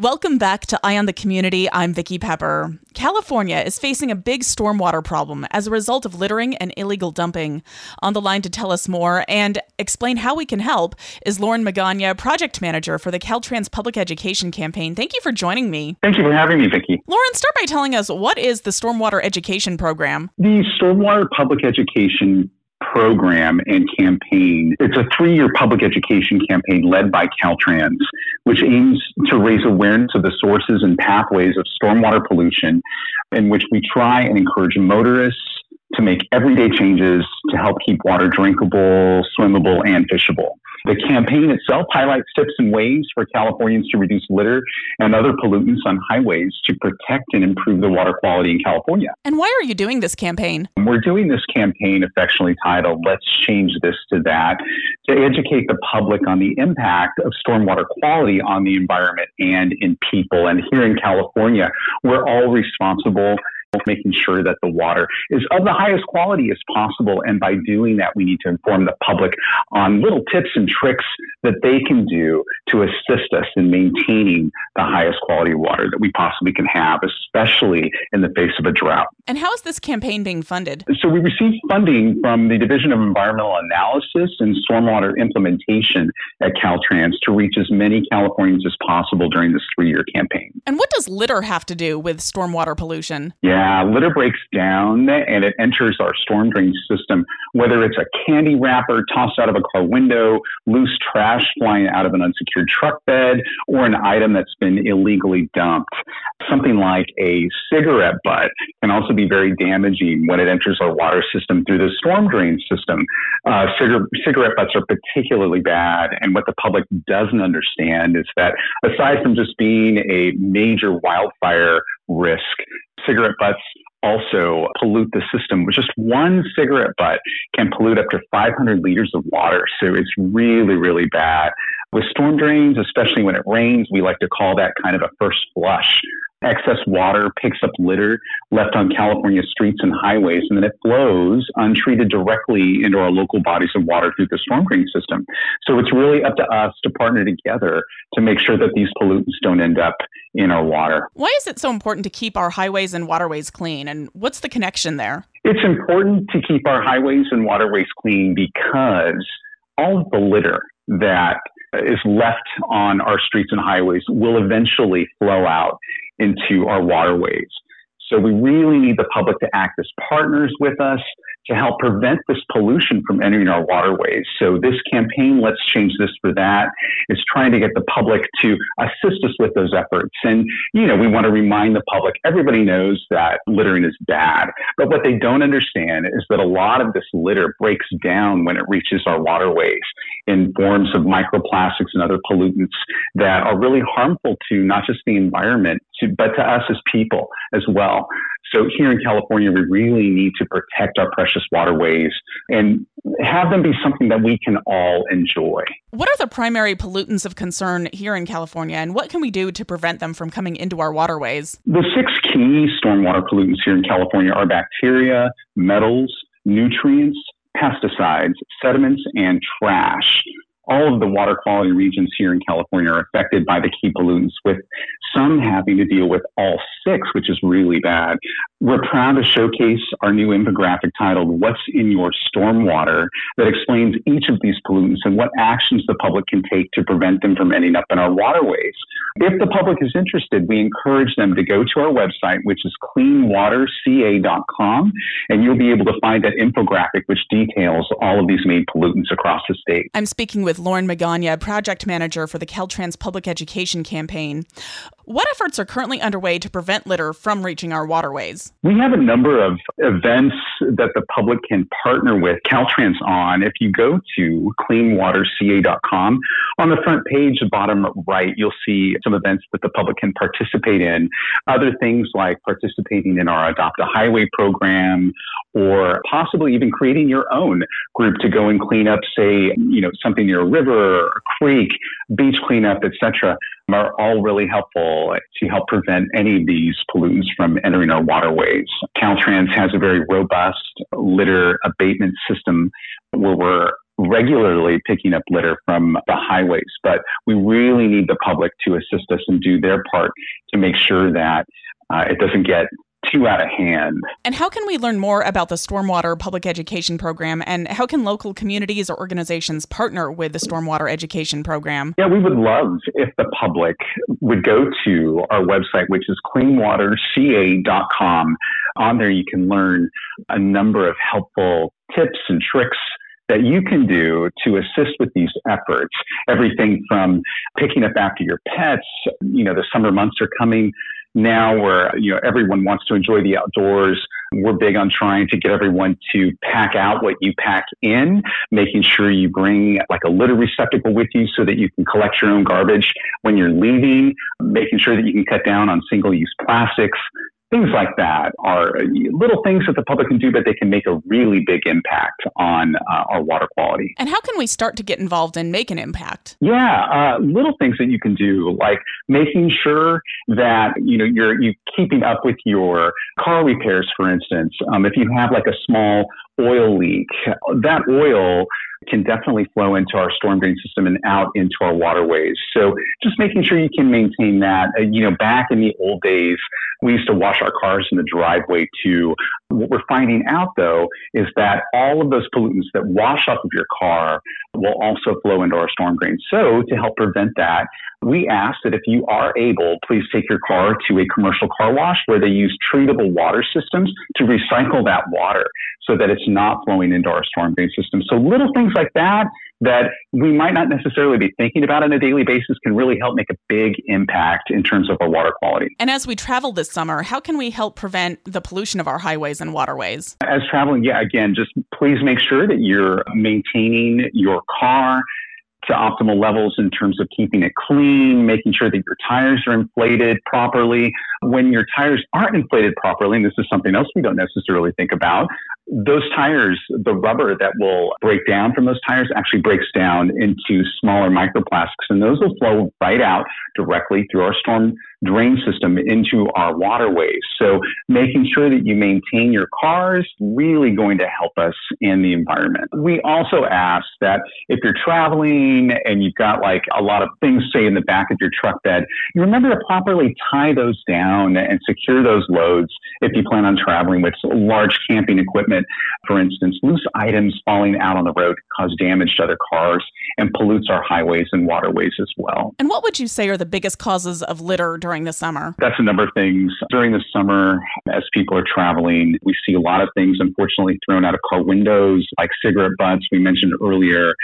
Welcome back to Eye on the Community. I'm Vicki Pepper. California is facing a big stormwater problem as a result of littering and illegal dumping. On the line to tell us more and explain how we can help is Loren Magana, project manager for the Caltrans Public Education Campaign. Thank you for joining me. Thank you for having me, Vicki. Loren, start by telling us what is the Stormwater Education Program? The Stormwater Public Education program and campaign. It's a three year public education campaign led by Caltrans, which aims to raise awareness of the sources and pathways of stormwater pollution, in which we try and encourage motorists to make everyday changes to help keep water drinkable, swimmable, and fishable. The campaign itself highlights tips and ways for Californians to reduce litter and other pollutants on highways to protect and improve the water quality in California. And why are you doing this campaign? We're doing this campaign affectionately titled Let's Change This to That to educate the public on the impact of stormwater quality on the environment and in people. And here in California, we're all responsible making sure that the water is of the highest quality as possible. And by doing that, we need to inform the public on little tips and tricks that they can do to assist us in maintaining the highest quality water that we possibly can have, especially in the face of a drought. And how is this campaign being funded? So we received funding from the Division of Environmental Analysis and Stormwater Implementation at Caltrans to reach as many Californians as possible during this three-year campaign. And what does litter have to do with stormwater pollution? Yeah, litter breaks down and it enters our storm drain system, whether it's a candy wrapper tossed out of a car window, loose trash flying out of an unsecured truck bed, or an item that's been illegally dumped. Something like a cigarette butt can also be very damaging when it enters our water system through the storm drain system. Uh, cigar- cigarette butts are particularly bad, and what the public doesn't understand is that aside from just being a major wildfire risk, cigarette butts also pollute the system. Just one cigarette butt can pollute up to 500 liters of water. So it's really, really bad. With storm drains, especially when it rains, we like to call that kind of a first flush excess water picks up litter left on California streets and highways, and then it flows untreated directly into our local bodies of water through the storm drain system. So it's really up to us to partner together to make sure that these pollutants don't end up in our water. Why is it so important to keep our highways and waterways clean, and what's the connection there? It's important to keep our highways and waterways clean because all of the litter that is left on our streets and highways will eventually flow out into our waterways. So we really need the public to act as partners with us to help prevent this pollution from entering our waterways. So this campaign, Let's Change This for That, is trying to get the public to assist us with those efforts. And, you know, we want to remind the public, everybody knows that littering is bad, but what they don't understand is that a lot of this litter breaks down when it reaches our waterways in forms of microplastics and other pollutants that are really harmful to not just the environment, to, but to us as people as well. So here in California, we really need to protect our precious waterways and have them be something that we can all enjoy. What are the primary pollutants of concern here in California, and what can we do to prevent them from coming into our waterways? The six key stormwater pollutants here in California are bacteria, metals, nutrients, pesticides, sediments, and trash all of the water quality regions here in California are affected by the key pollutants, with some having to deal with all six, which is really bad. We're proud to showcase our new infographic titled What's in Your Stormwater that explains each of these pollutants and what actions the public can take to prevent them from ending up in our waterways. If the public is interested, we encourage them to go to our website, which is cleanwaterca.com, and you'll be able to find that infographic which details all of these main pollutants across the state. I'm speaking with Loren Magana, project manager for the Caltrans Public Education Campaign. What efforts are currently underway to prevent litter from reaching our waterways? We have a number of events that the public can partner with Caltrans on. If you go to cleanwaterca.com, on the front page, bottom right, you'll see some events that the public can participate in. Other things like participating in our Adopt a Highway program or possibly even creating your own group to go and clean up, say, you know, something near a river, a creek, beach cleanup, etc., are all really helpful to help prevent any of these pollutants from entering our waterways. Caltrans has a very robust litter abatement system where we're regularly picking up litter from the highways, but we really need the public to assist us and do their part to make sure that uh, it doesn't get too out of hand. And how can we learn more about the Stormwater Public Education Program and how can local communities or organizations partner with the Stormwater Education Program? Yeah, we would love if the public would go to our website, which is cleanwaterca.com. On there, you can learn a number of helpful tips and tricks that you can do to assist with these efforts. Everything from picking up after your pets, you know, the summer months are coming now where, you know, everyone wants to enjoy the outdoors. We're big on trying to get everyone to pack out what you pack in, making sure you bring like a litter receptacle with you so that you can collect your own garbage when you're leaving, making sure that you can cut down on single use plastics, things like that are little things that the public can do, but they can make a really big impact on uh, our water quality. And how can we start to get involved and make an impact? Yeah, uh, little things that you can do, like making sure that you know you're you keeping up with your car repairs, for instance. Um, if you have like a small oil leak, that oil can definitely flow into our storm drain system and out into our waterways. So just making sure you can maintain that. Uh, you know, back in the old days, we used to wash our cars in the driveway too. What we're finding out though is that all of those pollutants that wash off of your car will also flow into our storm drain. So to help prevent that, we ask that if you are able, please take your car to a commercial car wash where they use treatable water systems to recycle that water so that it's not flowing into our storm drain system. So little things like that that we might not necessarily be thinking about on a daily basis can really help make a big impact in terms of our water quality. And as we travel this summer, how can we help prevent the pollution of our highways and waterways? As traveling, yeah, again, just please make sure that you're maintaining your car to optimal levels in terms of keeping it clean, making sure that your tires are inflated properly. When your tires aren't inflated properly, and this is something else we don't necessarily think about, those tires, the rubber that will break down from those tires actually breaks down into smaller microplastics, and those will flow right out directly through our storm drain system into our waterways. So making sure that you maintain your cars really going to help us in the environment. We also ask that if you're traveling and you've got like a lot of things, say in the back of your truck bed, you remember to properly tie those down and secure those loads if you plan on traveling with large camping equipment. For instance, loose items falling out on the road cause damage to other cars and pollutes our highways and waterways as well. And what would you say are the biggest causes of litter during the summer? That's a number of things. During the summer, as people are traveling, we see a lot of things unfortunately thrown out of car windows, like cigarette butts. We mentioned earlier,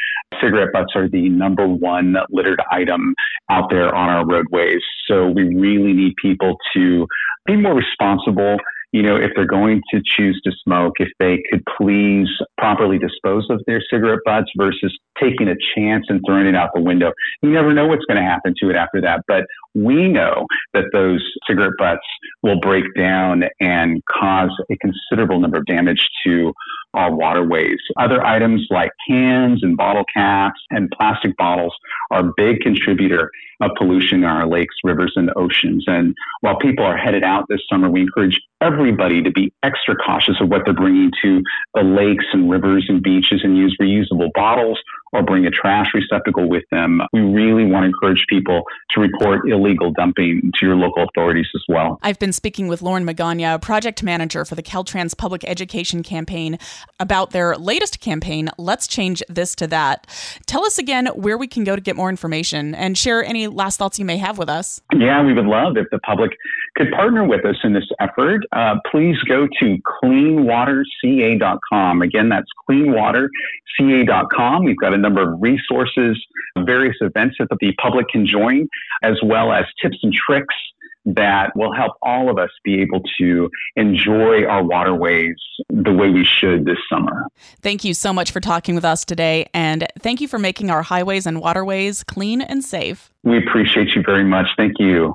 cigarette butts are the number one littered item out there on our roadways. So we really need people to be more responsible you know, if they're going to choose to smoke, if they could please properly dispose of their cigarette butts versus taking a chance and throwing it out the window. You never know what's going to happen to it after that. But we know that those cigarette butts will break down and cause a considerable number of damage to our waterways. Other items like cans and bottle caps and plastic bottles are a big contributor of pollution in our lakes, rivers, and oceans. And while people are headed out this summer, we encourage everybody to be extra cautious of what they're bringing to the lakes and rivers and beaches and use reusable bottles or bring a trash receptacle with them. We really want to encourage people to report illegal dumping to your local authorities as well. I've been speaking with Loren Magana, project manager for the Caltrans Public Education Campaign, about their latest campaign, Let's Change This to That. Tell us again where we can go to get more information and share any last thoughts you may have with us. Yeah, we would love if the public could partner with us in this effort. Uh, please go to cleanwaterca.com. Again, that's cleanwaterca.com. We've got a number of resources, various events that the public can join, as well as tips and tricks that will help all of us be able to enjoy our waterways the way we should this summer. Thank you so much for talking with us today, and thank you for making our highways and waterways clean and safe. We appreciate you very much. Thank you.